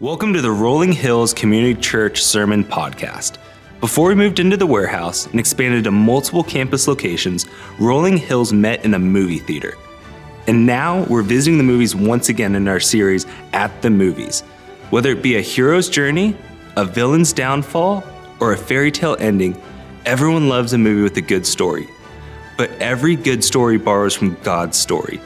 Welcome to the Rolling Hills Community Church Sermon Podcast. Before we moved into the warehouse and expanded to multiple campus locations, Rolling Hills met in a movie theater. And now we're visiting the movies once again in our series, At the Movies. Whether it be a hero's journey, a villain's downfall, or a fairy tale ending, everyone loves a movie with a good story. But every good story borrows from God's story.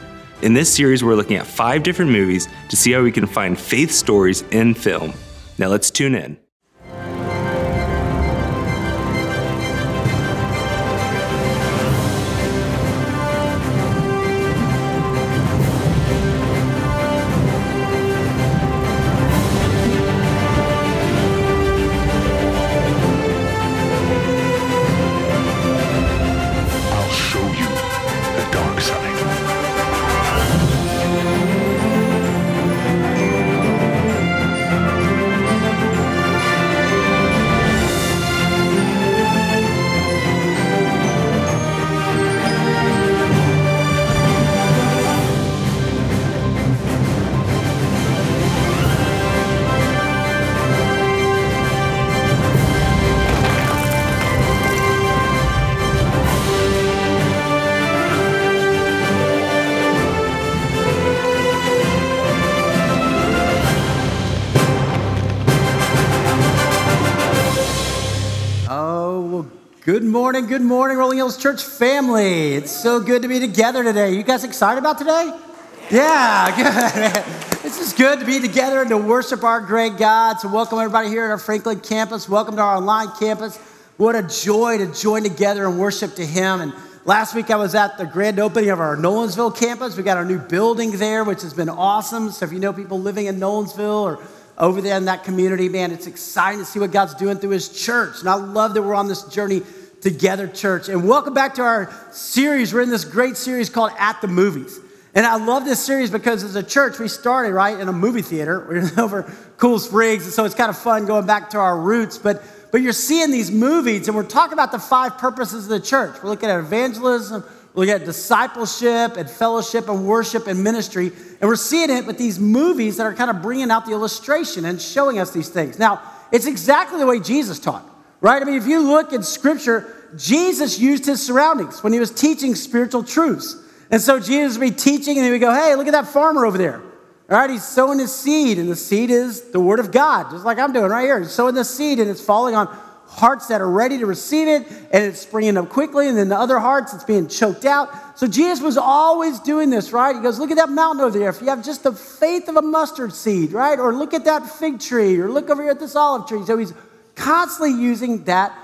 In this series, we're looking at five different movies to see how we can find faith stories in film. Now let's tune in. Morning, good morning, Rolling Hills Church family. It's so good to be together today. You guys excited about today? Yeah, good. This is good to be together and to worship our great God. So, welcome everybody here at our Franklin campus. Welcome to our online campus. What a joy to join together and worship to Him. And last week I was at the grand opening of our Nolensville campus. We got our new building there, which has been awesome. So, if you know people living in Nolensville or over there in that community, man, it's exciting to see what God's doing through His church. And I love that we're on this journey together, church. And welcome back to our series. We're in this great series called At the Movies. And I love this series because as a church, we started, right, in a movie theater. We're over Cool Springs. And so it's kind of fun going back to our roots. But, but you're seeing these movies, and we're talking about the five purposes of the church. We're looking at evangelism, we're looking at discipleship and fellowship and worship and ministry. And we're seeing it with these movies that are kind of bringing out the illustration and showing us these things. Now, it's exactly the way Jesus taught, right? I mean, if you look in scripture, Jesus used his surroundings when he was teaching spiritual truths. And so Jesus would be teaching, and he would go, Hey, look at that farmer over there. All right, he's sowing his seed, and the seed is the word of God, just like I'm doing right here. He's sowing the seed, and it's falling on hearts that are ready to receive it, and it's springing up quickly, and then the other hearts, it's being choked out. So Jesus was always doing this, right? He goes, Look at that mountain over there. If you have just the faith of a mustard seed, right? Or look at that fig tree, or look over here at this olive tree. So he's constantly using that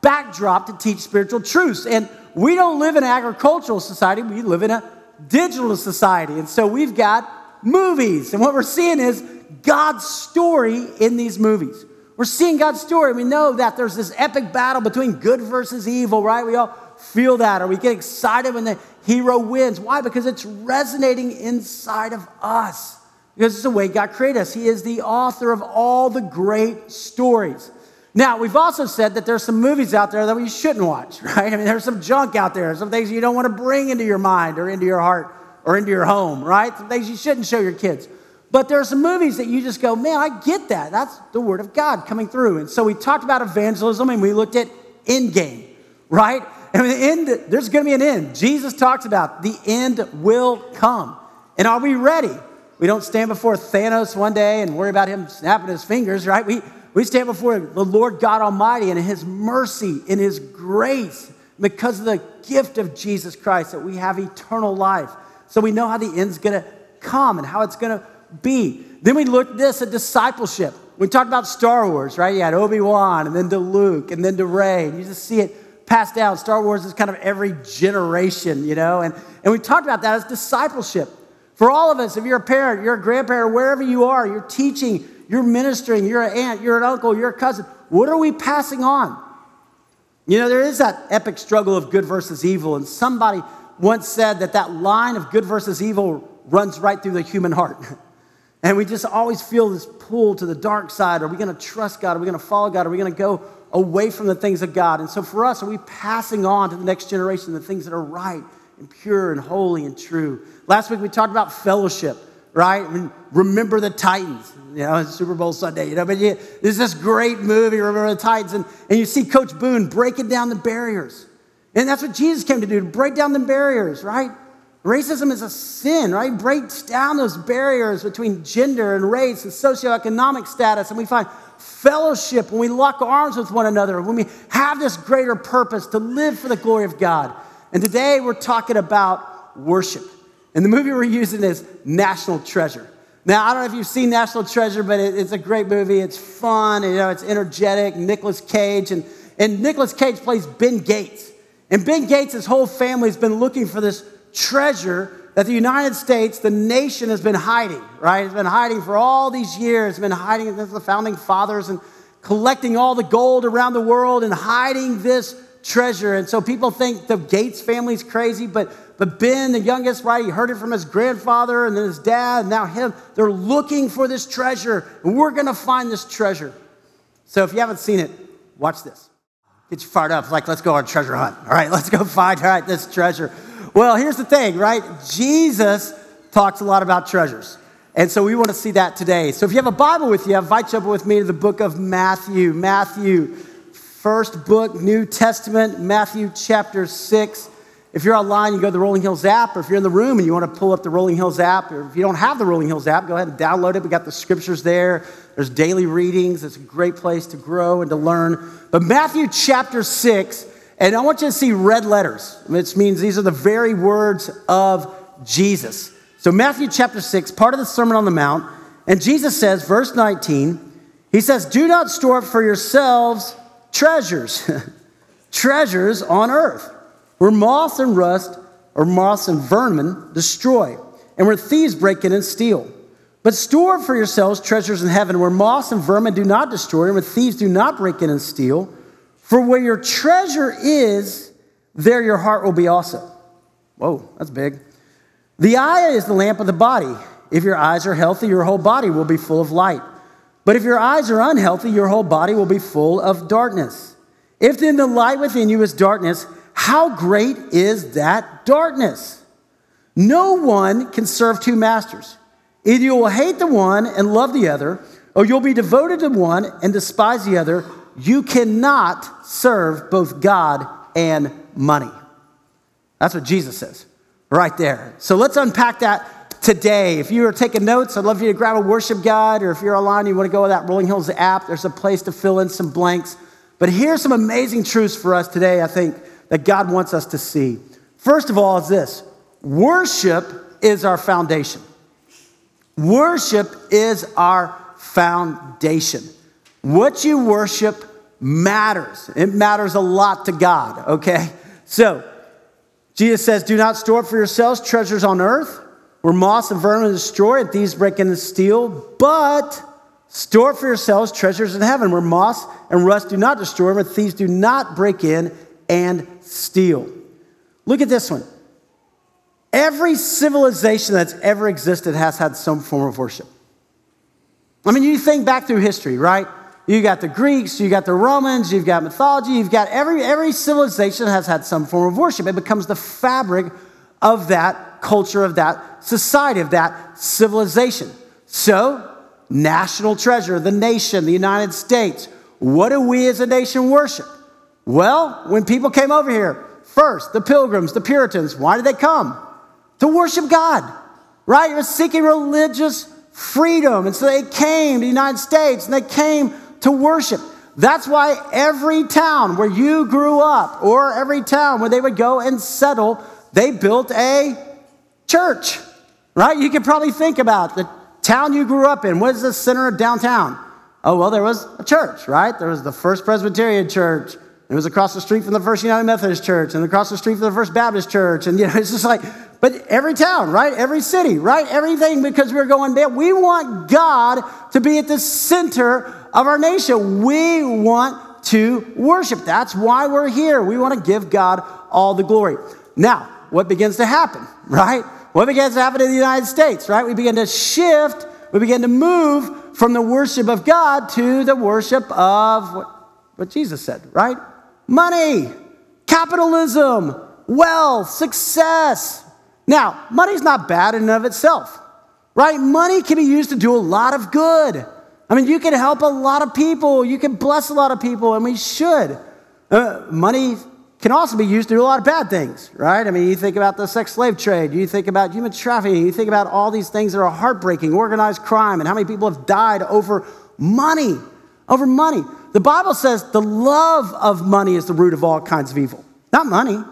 backdrop to teach spiritual truths. And we don't live in an agricultural society, we live in a digital society. And so we've got movies. And what we're seeing is God's story in these movies. We're seeing God's story. We know that there's this epic battle between good versus evil, right? We all feel that, or we get excited when the hero wins. Why? Because it's resonating inside of us. Because it's the way God created us. He is the author of all the great stories. Now, we've also said that there's some movies out there that we shouldn't watch, right? I mean, there's some junk out there, some things you don't want to bring into your mind or into your heart or into your home, right? Some things you shouldn't show your kids. But there are some movies that you just go, man, I get that. That's the word of God coming through. And so we talked about evangelism and we looked at Endgame, right? And the end, there's going to be an end. Jesus talks about the end will come. And are we ready? We don't stand before Thanos one day and worry about him snapping his fingers, right? We, we stand before the Lord God Almighty and His mercy and His grace because of the gift of Jesus Christ that we have eternal life. So we know how the end's gonna come and how it's gonna be. Then we looked at this at discipleship. We talked about Star Wars, right? You had Obi Wan and then to Luke and then to Rey. And you just see it passed down. Star Wars is kind of every generation, you know? And, and we talked about that as discipleship. For all of us, if you're a parent, you're a grandparent, wherever you are, you're teaching, you're ministering, you're an aunt, you're an uncle, you're a cousin. What are we passing on? You know, there is that epic struggle of good versus evil. And somebody once said that that line of good versus evil runs right through the human heart. And we just always feel this pull to the dark side. Are we going to trust God? Are we going to follow God? Are we going to go away from the things of God? And so for us, are we passing on to the next generation the things that are right and pure and holy and true? Last week we talked about fellowship, right? Remember the Titans, you know, Super Bowl Sunday, you know, but there's this great movie, Remember the Titans, and, and you see Coach Boone breaking down the barriers. And that's what Jesus came to do, to break down the barriers, right? Racism is a sin, right? Breaks down those barriers between gender and race and socioeconomic status, and we find fellowship when we lock arms with one another, when we have this greater purpose to live for the glory of God. And today we're talking about worship. And the movie we're using is National Treasure. Now, I don't know if you've seen National Treasure, but it's a great movie. It's fun, you know, it's energetic. Nicolas Cage, and, and Nicolas Cage plays Ben Gates. And Ben Gates' his whole family has been looking for this treasure that the United States, the nation, has been hiding, right? It's been hiding for all these years, it's been hiding since the founding fathers and collecting all the gold around the world and hiding this treasure. And so people think the Gates family's crazy, but, but Ben, the youngest, right, he heard it from his grandfather and then his dad, and now him. They're looking for this treasure, and we're gonna find this treasure. So if you haven't seen it, watch this. Get you fired up. like, let's go on a treasure hunt. All right, let's go find, all right, this treasure. Well, here's the thing, right? Jesus talks a lot about treasures. And so we want to see that today. So if you have a Bible with you, invite you up with me to the book of Matthew. Matthew, first book, New Testament, Matthew chapter 6. If you're online, you go to the Rolling Hills app, or if you're in the room and you want to pull up the Rolling Hills app, or if you don't have the Rolling Hills app, go ahead and download it. We got the scriptures there. There's daily readings. It's a great place to grow and to learn. But Matthew chapter 6, and I want you to see red letters, which means these are the very words of Jesus. So, Matthew chapter 6, part of the Sermon on the Mount, and Jesus says, verse 19, he says, Do not store up for yourselves treasures, treasures on earth, where moth and rust, or moths and vermin destroy, and where thieves break in and steal. But store for yourselves treasures in heaven, where moths and vermin do not destroy, and where thieves do not break in and steal. For where your treasure is, there your heart will be also. Whoa, that's big. The eye is the lamp of the body. If your eyes are healthy, your whole body will be full of light. But if your eyes are unhealthy, your whole body will be full of darkness. If then the light within you is darkness, how great is that darkness? No one can serve two masters. Either you will hate the one and love the other, or you'll be devoted to one and despise the other. You cannot serve both God and money. That's what Jesus says right there. So let's unpack that today. If you are taking notes, I'd love you to grab a worship guide, or if you're online, you want to go to that Rolling Hills app, there's a place to fill in some blanks. But here's some amazing truths for us today, I think, that God wants us to see. First of all, is this worship is our foundation. Worship is our foundation. What you worship matters. It matters a lot to God, okay? So, Jesus says, Do not store for yourselves treasures on earth where moss and vermin destroy and thieves break in and steal, but store for yourselves treasures in heaven where moss and rust do not destroy, where thieves do not break in and steal. Look at this one. Every civilization that's ever existed has had some form of worship. I mean, you think back through history, right? You got the Greeks, you got the Romans, you've got mythology, you've got every, every civilization has had some form of worship. It becomes the fabric of that culture, of that society, of that civilization. So, national treasure, the nation, the United States. What do we as a nation worship? Well, when people came over here, first, the pilgrims, the Puritans, why did they come? To worship God, right? You're seeking religious freedom. And so they came to the United States and they came to worship. That's why every town where you grew up, or every town where they would go and settle, they built a church, right? You could probably think about the town you grew up in. What is the center of downtown? Oh, well, there was a church, right? There was the First Presbyterian Church. It was across the street from the First United Methodist Church and across the street from the First Baptist Church. And, you know, it's just like, but every town, right? Every city, right? Everything because we're going there. We want God to be at the center of our nation. We want to worship. That's why we're here. We want to give God all the glory. Now, what begins to happen, right? What begins to happen in the United States, right? We begin to shift, we begin to move from the worship of God to the worship of what, what Jesus said, right? Money, capitalism, wealth, success. Now, money's not bad in and of itself right? Money can be used to do a lot of good. I mean, you can help a lot of people, you can bless a lot of people, and we should. Uh, money can also be used to do a lot of bad things, right? I mean, you think about the sex slave trade, you think about human trafficking, you think about all these things that are heartbreaking, organized crime, and how many people have died over money. Over money. The Bible says the love of money is the root of all kinds of evil, not money,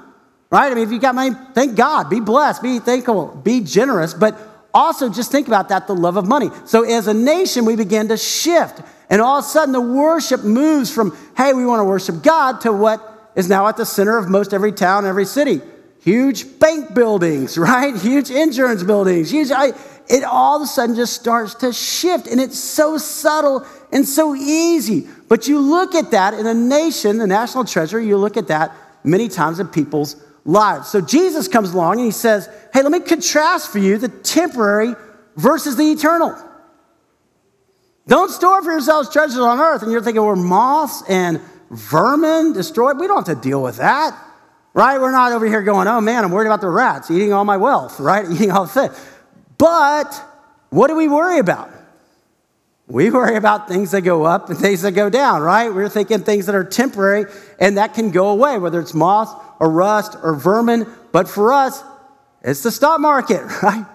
right? I mean, if you got money, thank God, be blessed, be thankful, be generous, but also just think about that the love of money. So, as a nation, we begin to shift, and all of a sudden, the worship moves from, hey, we want to worship God, to what is now at the center of most every town, every city. Huge bank buildings, right? Huge insurance buildings. Huge, I, it all of a sudden just starts to shift, and it's so subtle and so easy. But you look at that in a nation, the national treasure, you look at that many times in people's lives. So Jesus comes along and he says, Hey, let me contrast for you the temporary versus the eternal. Don't store for yourselves treasures on earth. And you're thinking, we're moths and vermin destroyed. We don't have to deal with that, right? We're not over here going, oh man, I'm worried about the rats eating all my wealth, right? Eating all the things. But what do we worry about? We worry about things that go up and things that go down, right? We're thinking things that are temporary and that can go away, whether it's moth or rust or vermin. But for us, it's the stock market, right?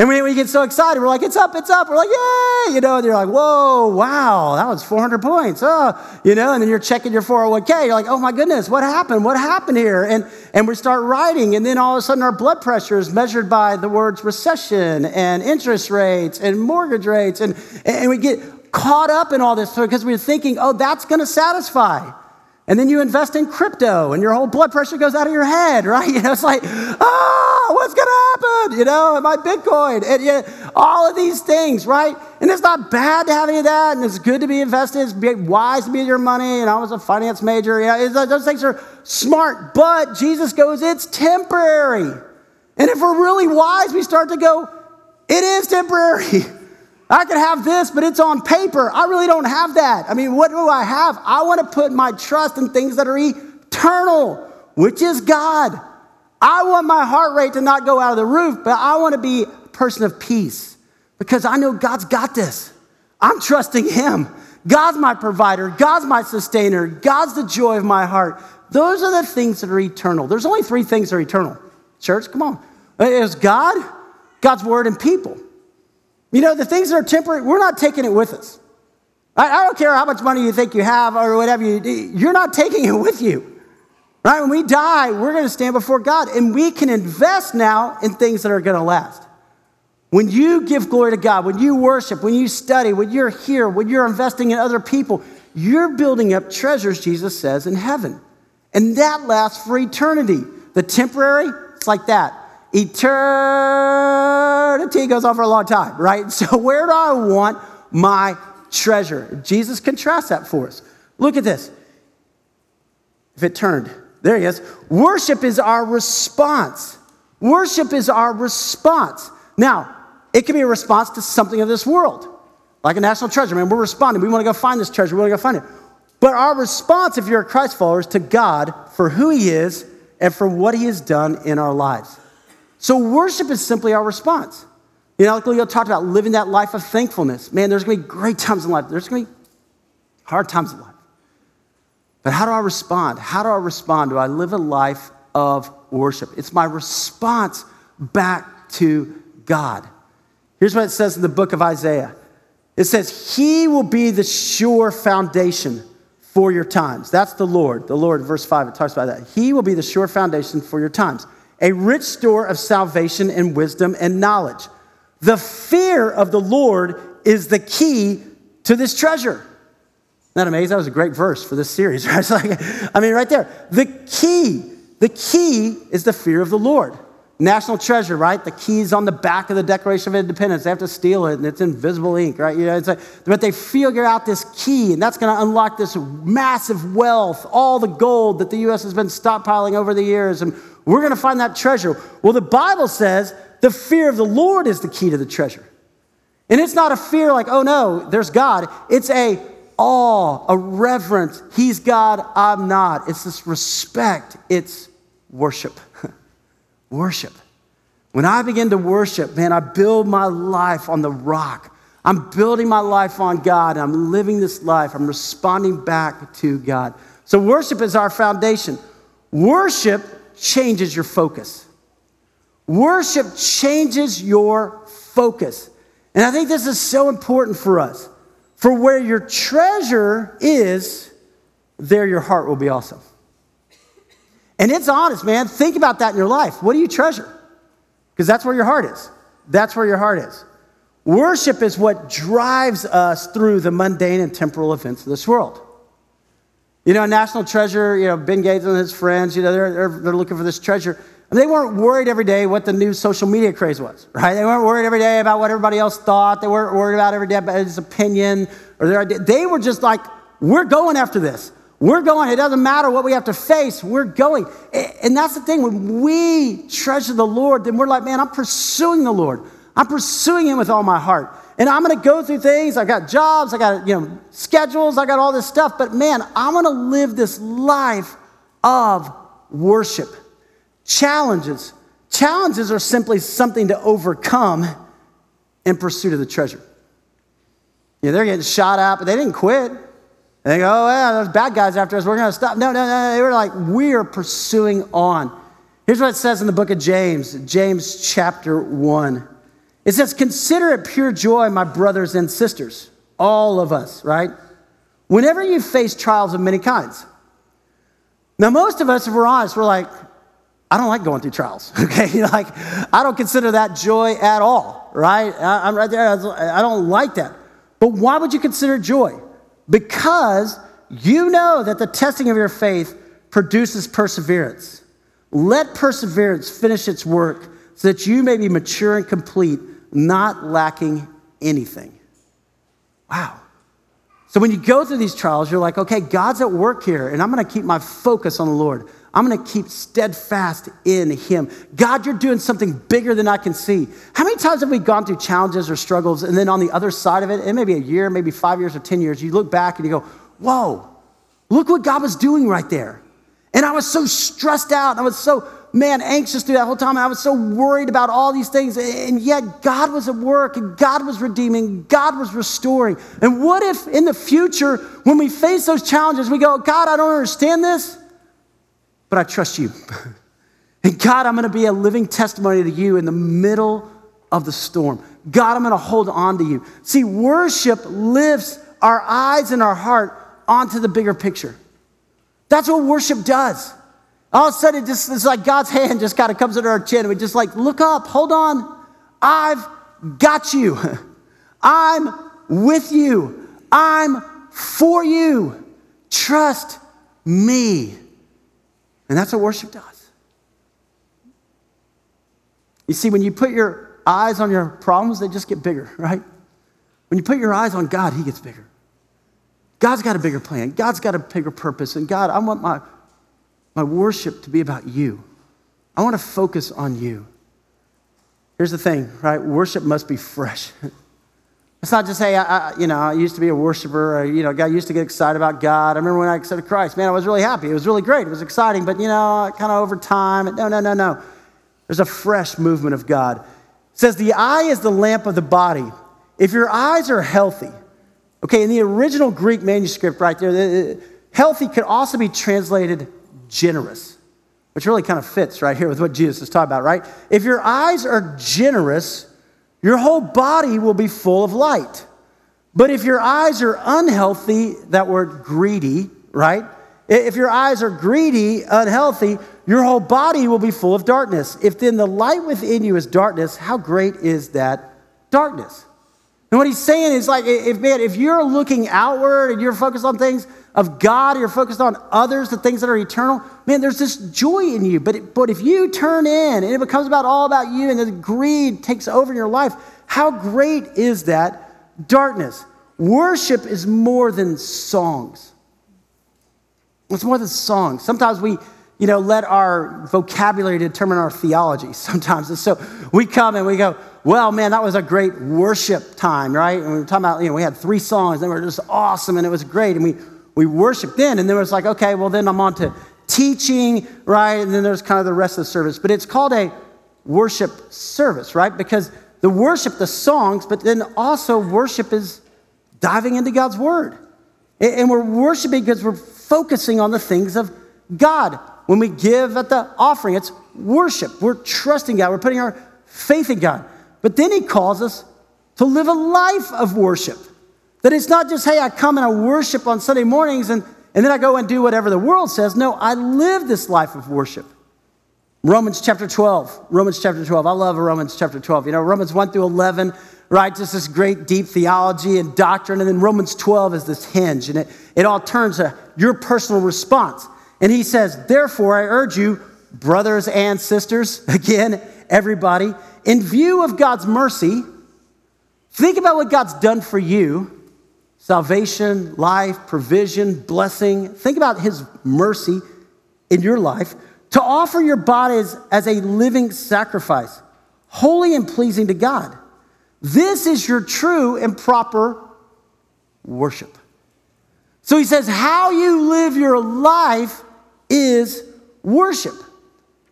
And when we get so excited, we're like, it's up, it's up. We're like, yay, you know, and you're like, whoa, wow, that was 400 points. Oh, you know, and then you're checking your 401k. You're like, oh my goodness, what happened? What happened here? And, and we start writing, and then all of a sudden our blood pressure is measured by the words recession and interest rates and mortgage rates. And, and we get caught up in all this because we're thinking, oh, that's going to satisfy. And then you invest in crypto and your whole blood pressure goes out of your head, right? You know, it's like, oh, what's going to happen? You know, my Bitcoin and you know, all of these things, right? And it's not bad to have any of that. And it's good to be invested. It's wise to be your money. And I was a finance major. Yeah, those things are smart. But Jesus goes, it's temporary. And if we're really wise, we start to go, it is temporary. I could have this, but it's on paper. I really don't have that. I mean, what do I have? I want to put my trust in things that are eternal, which is God. I want my heart rate to not go out of the roof, but I want to be a person of peace because I know God's got this. I'm trusting Him. God's my provider, God's my sustainer, God's the joy of my heart. Those are the things that are eternal. There's only three things that are eternal. Church, come on. It's God, God's word, and people. You know, the things that are temporary, we're not taking it with us. I, I don't care how much money you think you have or whatever, you, you're not taking it with you. Right? When we die, we're going to stand before God and we can invest now in things that are going to last. When you give glory to God, when you worship, when you study, when you're here, when you're investing in other people, you're building up treasures, Jesus says, in heaven. And that lasts for eternity. The temporary, it's like that. Eternity goes on for a long time, right? So, where do I want my treasure? Jesus contrasts that for us. Look at this. If it turned, there he is. Worship is our response. Worship is our response. Now, it can be a response to something of this world, like a national treasure. Man, we're responding. We want to go find this treasure. We want to go find it. But our response, if you're a Christ follower, is to God for who He is and for what He has done in our lives. So worship is simply our response. You know, like Leo talked about living that life of thankfulness. Man, there's gonna be great times in life. There's gonna be hard times in life. But how do I respond? How do I respond? Do I live a life of worship? It's my response back to God. Here's what it says in the book of Isaiah it says, He will be the sure foundation for your times. That's the Lord. The Lord, verse 5, it talks about that. He will be the sure foundation for your times a rich store of salvation and wisdom and knowledge. The fear of the Lord is the key to this treasure. Isn't that amazing? That was a great verse for this series. Right? Like, I mean, right there. The key, the key is the fear of the Lord. National treasure, right? The key's on the back of the Declaration of Independence. They have to steal it, and it's invisible ink, right? You know, it's like, but they figure out this key, and that's going to unlock this massive wealth, all the gold that the U.S. has been stockpiling over the years, and we're going to find that treasure. Well, the Bible says the fear of the Lord is the key to the treasure. And it's not a fear like, oh no, there's God. It's a awe, a reverence. He's God, I'm not. It's this respect, it's worship. Worship. When I begin to worship, man, I build my life on the rock. I'm building my life on God. I'm living this life. I'm responding back to God. So, worship is our foundation. Worship changes your focus. Worship changes your focus. And I think this is so important for us. For where your treasure is, there your heart will be also. And it's honest, man. Think about that in your life. What do you treasure? Because that's where your heart is. That's where your heart is. Worship is what drives us through the mundane and temporal events of this world. You know, national treasure, you know, Ben Gates and his friends, you know, they're, they're, they're looking for this treasure. And they weren't worried every day what the new social media craze was, right? They weren't worried every day about what everybody else thought. They weren't worried about every day about his opinion or their idea. They were just like, we're going after this. We're going. It doesn't matter what we have to face. We're going. And that's the thing. When we treasure the Lord, then we're like, man, I'm pursuing the Lord. I'm pursuing Him with all my heart. And I'm going to go through things. I've got jobs. I got, you know, schedules. I got all this stuff. But man, I'm going to live this life of worship. Challenges. Challenges are simply something to overcome in pursuit of the treasure. Yeah, they're getting shot at, but they didn't quit. And they go, oh, yeah, those bad guys after us. We're going to stop. No, no, no. They were like, we're pursuing on. Here's what it says in the book of James, James chapter 1. It says, Consider it pure joy, my brothers and sisters, all of us, right? Whenever you face trials of many kinds. Now, most of us, if we're honest, we're like, I don't like going through trials, okay? like, I don't consider that joy at all, right? I'm right there. I don't like that. But why would you consider joy? Because you know that the testing of your faith produces perseverance. Let perseverance finish its work so that you may be mature and complete, not lacking anything. Wow. So when you go through these trials, you're like, okay, God's at work here, and I'm gonna keep my focus on the Lord. I'm gonna keep steadfast in Him. God, you're doing something bigger than I can see. How many times have we gone through challenges or struggles, and then on the other side of it, and maybe a year, maybe five years or 10 years, you look back and you go, whoa, look what God was doing right there. And I was so stressed out. I was so, man, anxious through that whole time. I was so worried about all these things. And yet God was at work and God was redeeming, God was restoring. And what if in the future, when we face those challenges, we go, God, I don't understand this? But I trust you. and God, I'm going to be a living testimony to you in the middle of the storm. God, I'm going to hold on to you. See, worship lifts our eyes and our heart onto the bigger picture. That's what worship does. All of a sudden, it just, it's like God's hand just kind of comes under our chin. And we just like, look up, hold on. I've got you. I'm with you. I'm for you. Trust me. And that's what worship does. You see, when you put your eyes on your problems, they just get bigger, right? When you put your eyes on God, He gets bigger. God's got a bigger plan. God's got a bigger purpose. And God, I want my, my worship to be about you. I want to focus on you. Here's the thing, right? Worship must be fresh. It's not just, hey, I, I, you know, I used to be a worshiper. Or, you know, I used to get excited about God. I remember when I accepted Christ, man, I was really happy. It was really great. It was exciting. But, you know, kind of over time, no, no, no, no. There's a fresh movement of God. It says, the eye is the lamp of the body. If your eyes are healthy, okay, in the original Greek manuscript right there, healthy could also be translated generous, which really kind of fits right here with what Jesus is talking about, right? If your eyes are generous, your whole body will be full of light. But if your eyes are unhealthy, that word greedy, right? If your eyes are greedy, unhealthy, your whole body will be full of darkness. If then the light within you is darkness, how great is that darkness? And what he's saying is like, if man, if you're looking outward and you're focused on things of God, you're focused on others, the things that are eternal, man, there's this joy in you. But, but if you turn in and it becomes about all about you and the greed takes over in your life, how great is that darkness? Worship is more than songs. It's more than songs. Sometimes we you know, let our vocabulary determine our theology sometimes. And so we come and we go, well, man, that was a great worship time, right? And we were talking about, you know, we had three songs, and they were just awesome and it was great. And we, we worshiped then. And then it was like, okay, well, then I'm on to teaching, right? And then there's kind of the rest of the service. But it's called a worship service, right? Because the worship, the songs, but then also worship is diving into God's word. And we're worshiping because we're focusing on the things of God. When we give at the offering, it's worship. We're trusting God. We're putting our faith in God. But then he calls us to live a life of worship. That it's not just, hey, I come and I worship on Sunday mornings and, and then I go and do whatever the world says. No, I live this life of worship. Romans chapter 12. Romans chapter 12. I love Romans chapter 12. You know, Romans 1 through 11, right? Just this great deep theology and doctrine. And then Romans 12 is this hinge, and it, it all turns to your personal response. And he says, Therefore, I urge you, brothers and sisters, again, everybody, in view of God's mercy, think about what God's done for you salvation, life, provision, blessing. Think about his mercy in your life to offer your bodies as a living sacrifice, holy and pleasing to God. This is your true and proper worship. So he says, how you live your life is worship.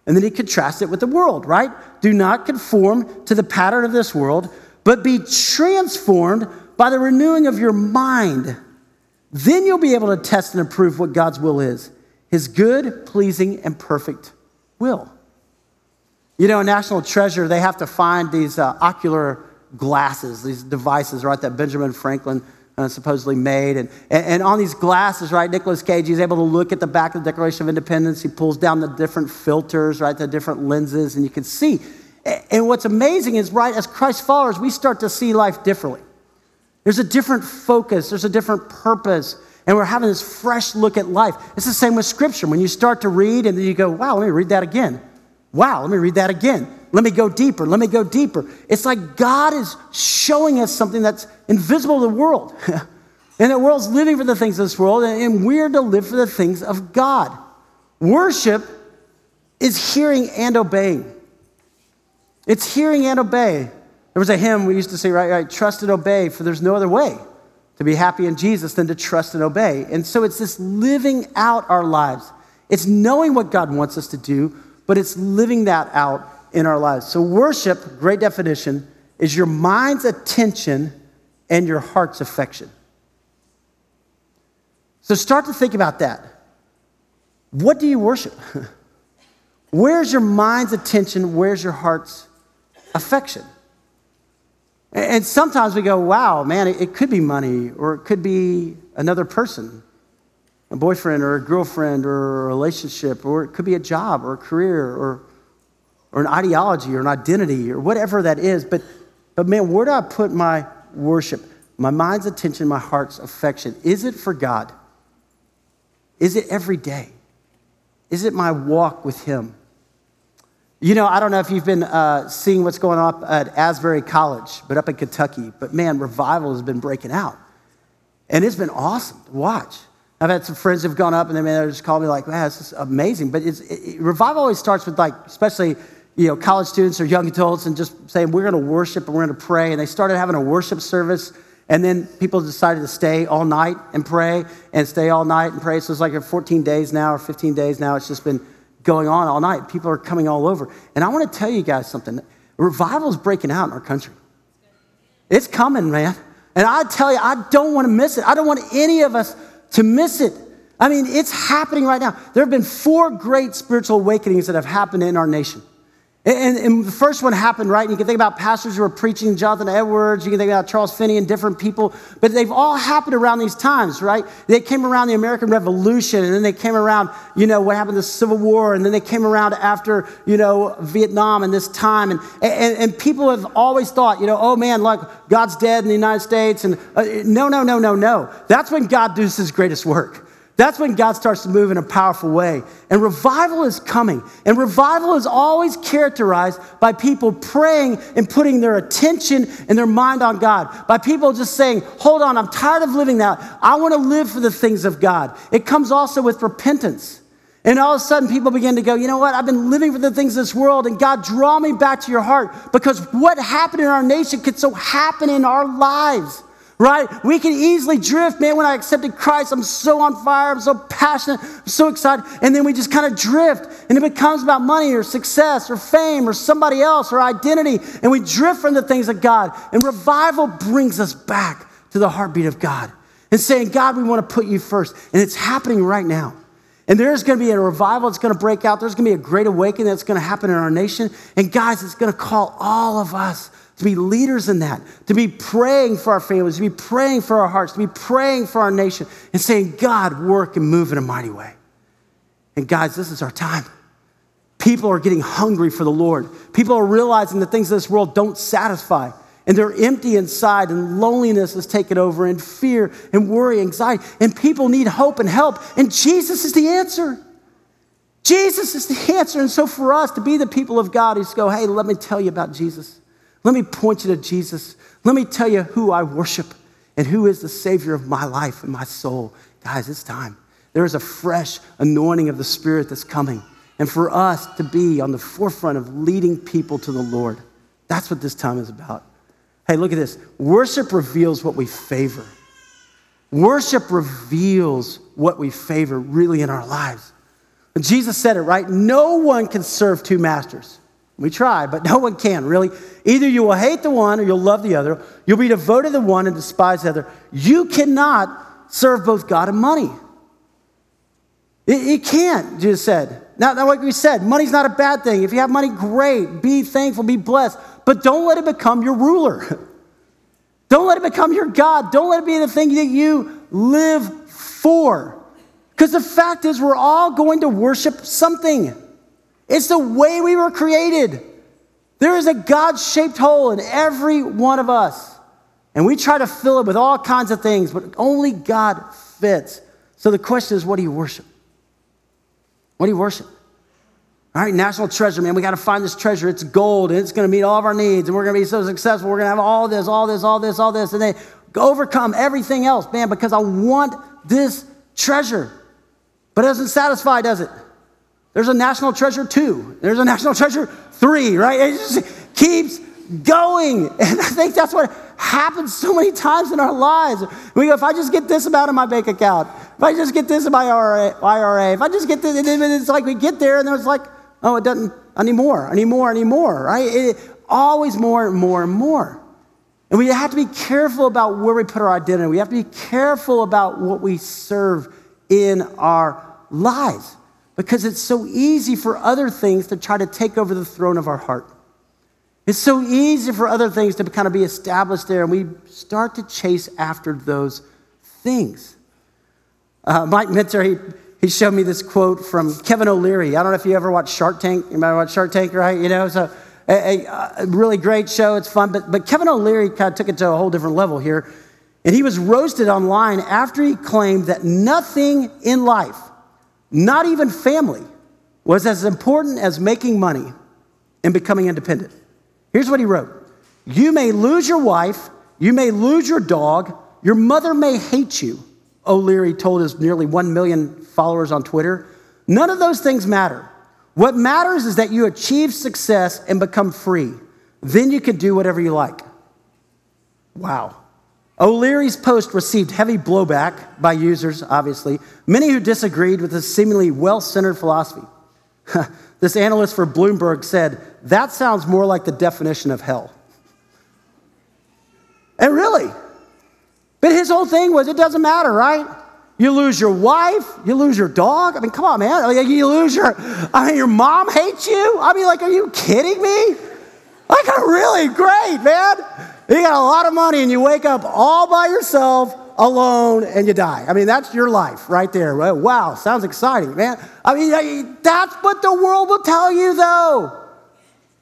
And then he contrasts it with the world, right? Do not conform to the pattern of this world, but be transformed by the renewing of your mind. Then you'll be able to test and approve what God's will is his good, pleasing, and perfect will. You know, National Treasure, they have to find these uh, ocular glasses, these devices, right, that Benjamin Franklin uh, supposedly made. And, and on these glasses, right, Nicolas Cage, he's able to look at the back of the Declaration of Independence. He pulls down the different filters, right, the different lenses, and you can see. And what's amazing is, right, as Christ followers, we start to see life differently. There's a different focus, there's a different purpose, and we're having this fresh look at life. It's the same with Scripture. When you start to read and then you go, wow, let me read that again. Wow, let me read that again. Let me go deeper. Let me go deeper. It's like God is showing us something that's invisible to the world. and the world's living for the things of this world, and we're to live for the things of God. Worship is hearing and obeying. It's hearing and obey. There was a hymn we used to say, right, right, trust and obey, for there's no other way to be happy in Jesus than to trust and obey. And so it's this living out our lives. It's knowing what God wants us to do, but it's living that out in our lives. So, worship, great definition, is your mind's attention and your heart's affection. So, start to think about that. What do you worship? Where's your mind's attention? Where's your heart's affection? And sometimes we go, wow, man, it could be money, or it could be another person, a boyfriend, or a girlfriend, or a relationship, or it could be a job, or a career, or or an ideology or an identity or whatever that is. But, but man, where do I put my worship? My mind's attention, my heart's affection. Is it for God? Is it every day? Is it my walk with Him? You know, I don't know if you've been uh, seeing what's going on at Asbury College, but up in Kentucky. But man, revival has been breaking out. And it's been awesome to watch. I've had some friends who've gone up and they, man, they just called me like, man, this is amazing. But it, it, revival always starts with like, especially you know, college students or young adults and just saying, we're going to worship and we're going to pray. And they started having a worship service. And then people decided to stay all night and pray and stay all night and pray. So it's like 14 days now or 15 days now. It's just been going on all night. People are coming all over. And I want to tell you guys something revival is breaking out in our country. It's coming, man. And I tell you, I don't want to miss it. I don't want any of us to miss it. I mean, it's happening right now. There have been four great spiritual awakenings that have happened in our nation. And, and, the first one happened, right? And You can think about pastors who were preaching, Jonathan Edwards, you can think about Charles Finney and different people, but they've all happened around these times, right? They came around the American Revolution, and then they came around, you know, what happened, to the Civil War, and then they came around after, you know, Vietnam and this time. And, and, and people have always thought, you know, oh man, look, God's dead in the United States. And uh, no, no, no, no, no. That's when God does his greatest work. That's when God starts to move in a powerful way. And revival is coming. And revival is always characterized by people praying and putting their attention and their mind on God. By people just saying, hold on, I'm tired of living that. I want to live for the things of God. It comes also with repentance. And all of a sudden, people begin to go, you know what? I've been living for the things of this world, and God, draw me back to your heart because what happened in our nation could so happen in our lives. Right? We can easily drift. Man, when I accepted Christ, I'm so on fire, I'm so passionate, I'm so excited. And then we just kind of drift, and it becomes about money or success or fame or somebody else or identity. And we drift from the things of God. And revival brings us back to the heartbeat of God and saying, God, we want to put you first. And it's happening right now. And there's going to be a revival that's going to break out. There's going to be a great awakening that's going to happen in our nation. And guys, it's going to call all of us to be leaders in that, to be praying for our families, to be praying for our hearts, to be praying for our nation, and saying, God, work and move in a mighty way. And guys, this is our time. People are getting hungry for the Lord. People are realizing the things of this world don't satisfy. And they're empty inside, and loneliness is taken over, and fear, and worry, anxiety. And people need hope and help. And Jesus is the answer. Jesus is the answer. And so, for us to be the people of God who go, hey, let me tell you about Jesus. Let me point you to Jesus. Let me tell you who I worship and who is the Savior of my life and my soul. Guys, it's time. There is a fresh anointing of the Spirit that's coming. And for us to be on the forefront of leading people to the Lord, that's what this time is about. Hey, look at this. Worship reveals what we favor. Worship reveals what we favor really in our lives. And Jesus said it, right? No one can serve two masters. We try, but no one can, really. Either you will hate the one or you'll love the other. You'll be devoted to the one and despise the other. You cannot serve both God and money. You can't, Jesus said. Now, now, like we said, money's not a bad thing. If you have money, great. Be thankful, be blessed. But don't let it become your ruler. Don't let it become your God. Don't let it be the thing that you live for. Because the fact is, we're all going to worship something. It's the way we were created. There is a God shaped hole in every one of us. And we try to fill it with all kinds of things, but only God fits. So the question is what do you worship? What do you worship? All right, national treasure, man. We got to find this treasure. It's gold and it's going to meet all of our needs and we're going to be so successful. We're going to have all this, all this, all this, all this, and then overcome everything else, man, because I want this treasure. But it doesn't satisfy, does it? There's a national treasure two. There's a national treasure three, right? It just keeps going. And I think that's what happens so many times in our lives. We go, if I just get this amount in my bank account, if I just get this in my IRA, if I just get this, and it's like we get there and then it's like, oh, it doesn't, I need more, I need more, I need more, right? It, always more and more and more. And we have to be careful about where we put our identity. We have to be careful about what we serve in our lives because it's so easy for other things to try to take over the throne of our heart. It's so easy for other things to kind of be established there, and we start to chase after those things. Uh, Mike Minter, he, he showed me this quote from Kevin O'Leary. I don't know if you ever watched Shark Tank. You might watch Shark Tank, right? You know, so a, a, a really great show. It's fun. But, but Kevin O'Leary kind of took it to a whole different level here. And he was roasted online after he claimed that nothing in life not even family, was as important as making money and becoming independent. Here's what he wrote You may lose your wife, you may lose your dog, your mother may hate you, O'Leary told his nearly 1 million followers on Twitter. None of those things matter. What matters is that you achieve success and become free. Then you can do whatever you like. Wow. O'Leary's post received heavy blowback by users, obviously, many who disagreed with his seemingly well centered philosophy. this analyst for Bloomberg said, That sounds more like the definition of hell. And really, but his whole thing was it doesn't matter, right? You lose your wife, you lose your dog. I mean, come on, man. You lose your, I mean, your mom hates you. I mean, like, are you kidding me? Like, I really great, man. You got a lot of money and you wake up all by yourself, alone, and you die. I mean, that's your life right there. Wow, sounds exciting, man. I mean, that's what the world will tell you, though.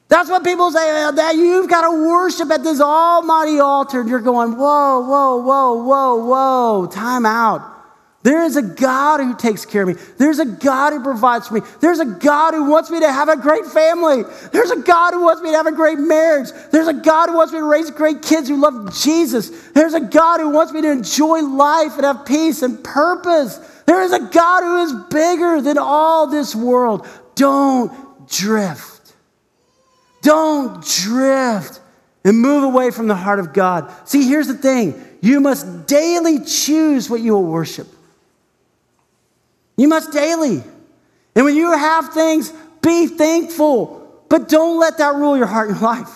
That's what people say, uh, that you've got to worship at this almighty altar. And you're going, whoa, whoa, whoa, whoa, whoa, time out. There is a God who takes care of me. There's a God who provides for me. There's a God who wants me to have a great family. There's a God who wants me to have a great marriage. There's a God who wants me to raise great kids who love Jesus. There's a God who wants me to enjoy life and have peace and purpose. There is a God who is bigger than all this world. Don't drift. Don't drift and move away from the heart of God. See, here's the thing you must daily choose what you will worship. You must daily. And when you have things, be thankful, but don't let that rule your heart and life.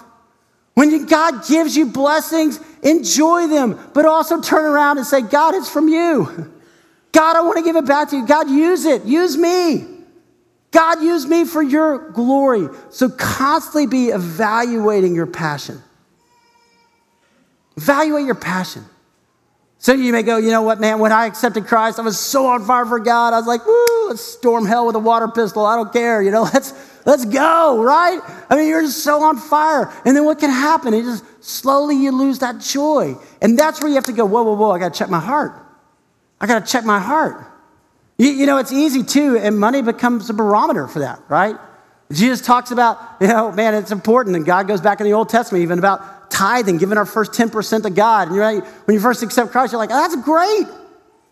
When God gives you blessings, enjoy them, but also turn around and say, God, it's from you. God, I want to give it back to you. God, use it. Use me. God, use me for your glory. So constantly be evaluating your passion. Evaluate your passion. So you may go, you know what, man, when I accepted Christ, I was so on fire for God. I was like, woo, let's storm hell with a water pistol. I don't care. You know, let's let's go, right? I mean, you're just so on fire. And then what can happen? It just slowly you lose that joy. And that's where you have to go, whoa, whoa, whoa, I gotta check my heart. I gotta check my heart. You, you know, it's easy too, and money becomes a barometer for that, right? Jesus talks about, you know, man, it's important. And God goes back in the Old Testament even about tithing, giving our first 10% to God. And you're like, when you first accept Christ, you're like, oh, that's great.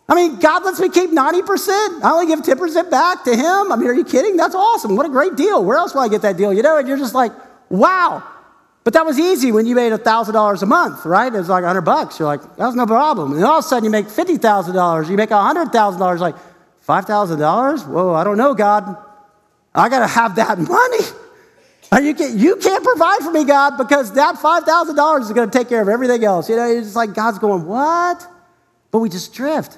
I mean, God lets me keep 90%. I only give 10% back to Him. I mean, are you kidding? That's awesome. What a great deal. Where else will I get that deal? You know, and you're just like, wow. But that was easy when you made $1,000 a month, right? It was like 100 bucks. You're like, that's no problem. And all of a sudden you make $50,000. You make $100,000. Like, $5,000? Whoa, I don't know, God. I got to have that money. You can't, you can't provide for me, God, because that $5,000 is going to take care of everything else. You know, it's like God's going, what? But we just drift,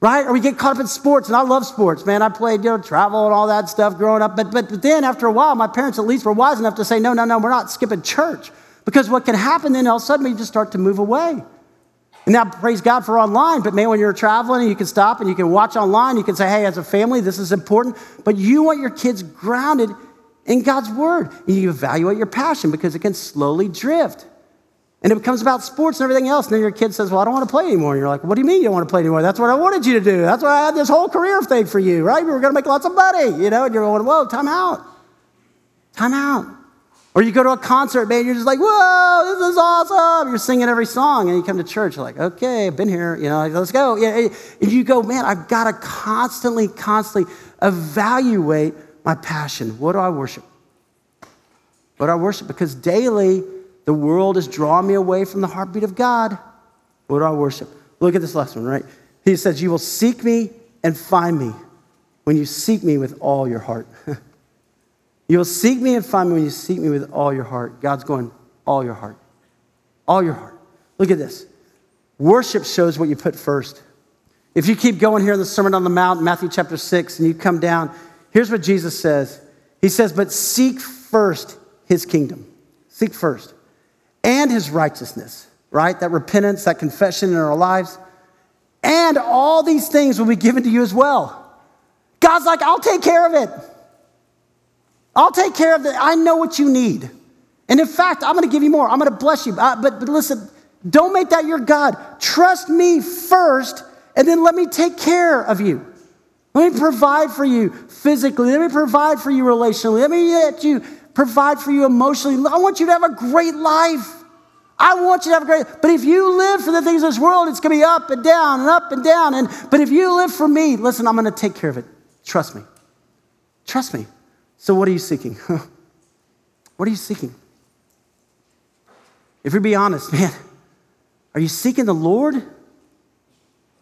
right? Or we get caught up in sports, and I love sports, man. I played, you know, travel and all that stuff growing up. But, but, but then after a while, my parents at least were wise enough to say, no, no, no, we're not skipping church. Because what can happen then, all of a sudden, we just start to move away. And now, praise God for online, but man, when you're traveling, you can stop and you can watch online. You can say, hey, as a family, this is important. But you want your kids grounded in God's word. And you evaluate your passion because it can slowly drift. And it becomes about sports and everything else. And then your kid says, Well, I don't want to play anymore. And you're like, What do you mean you don't want to play anymore? That's what I wanted you to do. That's why I had this whole career thing for you, right? We were going to make lots of money, you know? And you're going, Whoa, time out. Time out. Or you go to a concert, man, you're just like, Whoa, this is awesome. You're singing every song. And you come to church, you're like, Okay, I've been here, you know, let's go. And you go, Man, I've got to constantly, constantly evaluate my passion. What do I worship? What do I worship? Because daily the world is drawing me away from the heartbeat of God. What do I worship? Look at this last one, right? He says, You will seek me and find me when you seek me with all your heart. You'll seek me and find me when you seek me with all your heart. God's going, all your heart. All your heart. Look at this. Worship shows what you put first. If you keep going here in the Sermon on the Mount, Matthew chapter 6, and you come down, Here's what Jesus says He says, But seek first his kingdom. Seek first. And his righteousness, right? That repentance, that confession in our lives. And all these things will be given to you as well. God's like, I'll take care of it. I'll take care of it. I know what you need. And in fact, I'm going to give you more. I'm going to bless you. Uh, but, but listen, don't make that your God. Trust me first, and then let me take care of you. Let me provide for you physically. Let me provide for you relationally. Let me let you provide for you emotionally. I want you to have a great life. I want you to have a great But if you live for the things of this world, it's going to be up and down and up and down. And but if you live for me, listen, I'm going to take care of it. Trust me. Trust me. So what are you seeking? what are you seeking? If you be honest, man, are you seeking the Lord? Or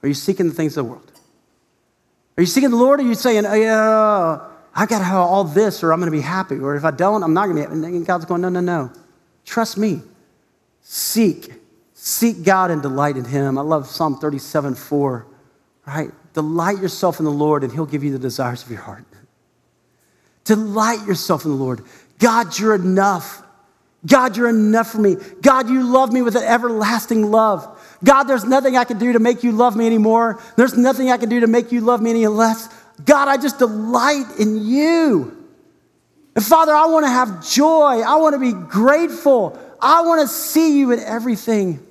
are you seeking the things of the world? Are you seeking the Lord? Or are you saying, oh, yeah, I got to have all this or I'm going to be happy? Or if I don't, I'm not going to be happy. And God's going, no, no, no. Trust me. Seek. Seek God and delight in Him. I love Psalm 37 4, right? Delight yourself in the Lord and He'll give you the desires of your heart. Delight yourself in the Lord. God, you're enough. God, you're enough for me. God, you love me with an everlasting love. God, there's nothing I can do to make you love me anymore. There's nothing I can do to make you love me any less. God, I just delight in you. And Father, I want to have joy. I want to be grateful. I want to see you in everything.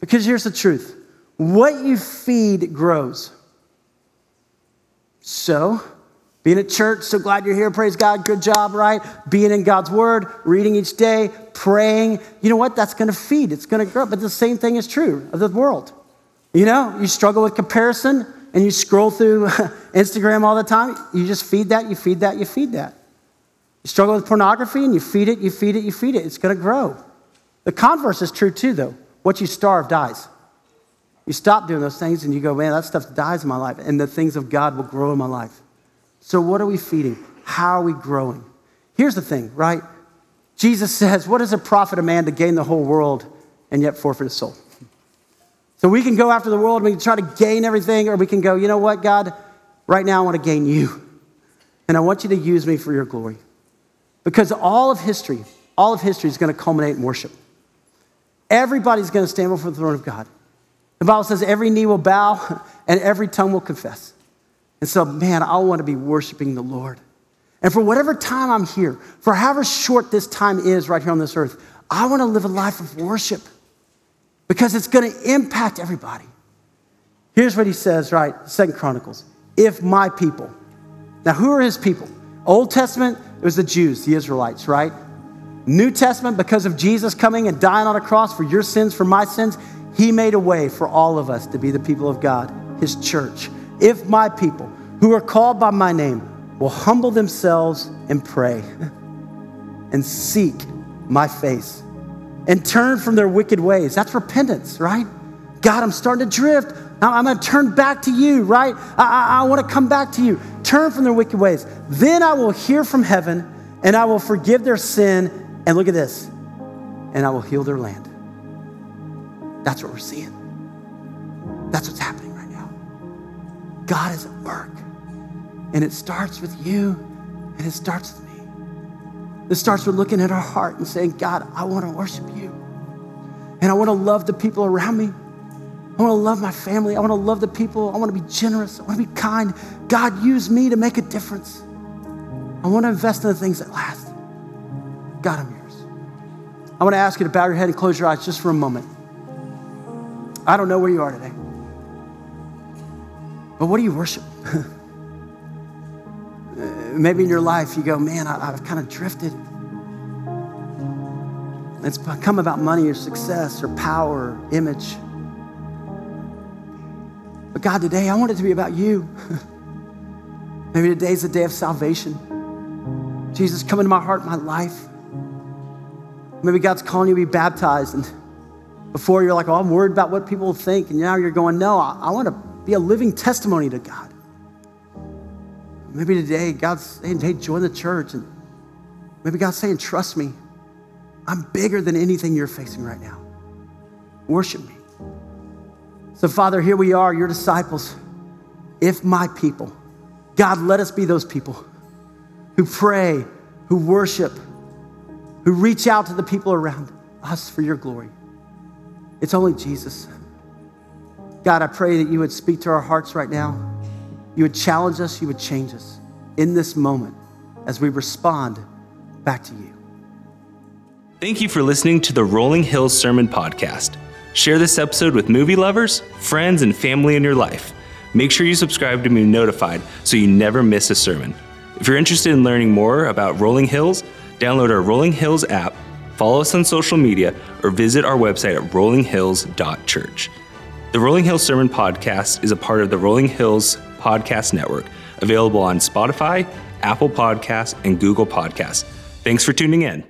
Because here's the truth what you feed grows. So, being at church, so glad you're here. Praise God. Good job, right? Being in God's word, reading each day, praying. You know what? That's going to feed, it's going to grow. But the same thing is true of the world. You know, you struggle with comparison and you scroll through Instagram all the time. You just feed that, you feed that, you feed that. You struggle with pornography and you feed it, you feed it, you feed it. It's going to grow. The converse is true too, though. What you starve dies. You stop doing those things and you go, man, that stuff dies in my life, and the things of God will grow in my life. So, what are we feeding? How are we growing? Here's the thing, right? Jesus says, What does it profit a man to gain the whole world and yet forfeit his soul? So, we can go after the world and we can try to gain everything, or we can go, you know what, God, right now I want to gain you. And I want you to use me for your glory. Because all of history, all of history is going to culminate in worship. Everybody's going to stand before the throne of God. The Bible says every knee will bow and every tongue will confess. And so, man, I want to be worshiping the Lord. And for whatever time I'm here, for however short this time is right here on this earth, I want to live a life of worship because it's going to impact everybody. Here's what he says, right? Second Chronicles. If my people. Now, who are his people? Old Testament, it was the Jews, the Israelites, right? New Testament, because of Jesus coming and dying on a cross for your sins, for my sins, he made a way for all of us to be the people of God, his church. If my people, who are called by my name, will humble themselves and pray and seek my face and turn from their wicked ways, that's repentance, right? God, I'm starting to drift. I'm going to turn back to you, right? I, I, I want to come back to you. Turn from their wicked ways. Then I will hear from heaven and I will forgive their sin and look at this, and I will heal their land. That's what we're seeing. That's what's happening. God is at work. And it starts with you, and it starts with me. It starts with looking at our heart and saying, God, I want to worship you. And I want to love the people around me. I want to love my family. I want to love the people. I want to be generous. I want to be kind. God, use me to make a difference. I want to invest in the things that last. God, I'm yours. I want to ask you to bow your head and close your eyes just for a moment. I don't know where you are today, but what do you worship? Maybe in your life you go, man, I, have kind of drifted. It's become about money or success or power, or image. But God, today I want it to be about you. Maybe today's the day of salvation. Jesus, come into my heart, my life. Maybe God's calling you to be baptized. And before you're like, oh, I'm worried about what people think. And now you're going, no, I, I want to be a living testimony to God. Maybe today God's saying, hey, join the church. And maybe God's saying, trust me. I'm bigger than anything you're facing right now. Worship me. So, Father, here we are, your disciples. If my people, God, let us be those people who pray, who worship, who reach out to the people around us for your glory. It's only Jesus. God, I pray that you would speak to our hearts right now. You would challenge us, you would change us in this moment as we respond back to you. Thank you for listening to the Rolling Hills Sermon Podcast. Share this episode with movie lovers, friends, and family in your life. Make sure you subscribe to be notified so you never miss a sermon. If you're interested in learning more about Rolling Hills, Download our Rolling Hills app, follow us on social media, or visit our website at rollinghills.church. The Rolling Hills Sermon Podcast is a part of the Rolling Hills Podcast Network, available on Spotify, Apple Podcasts, and Google Podcasts. Thanks for tuning in.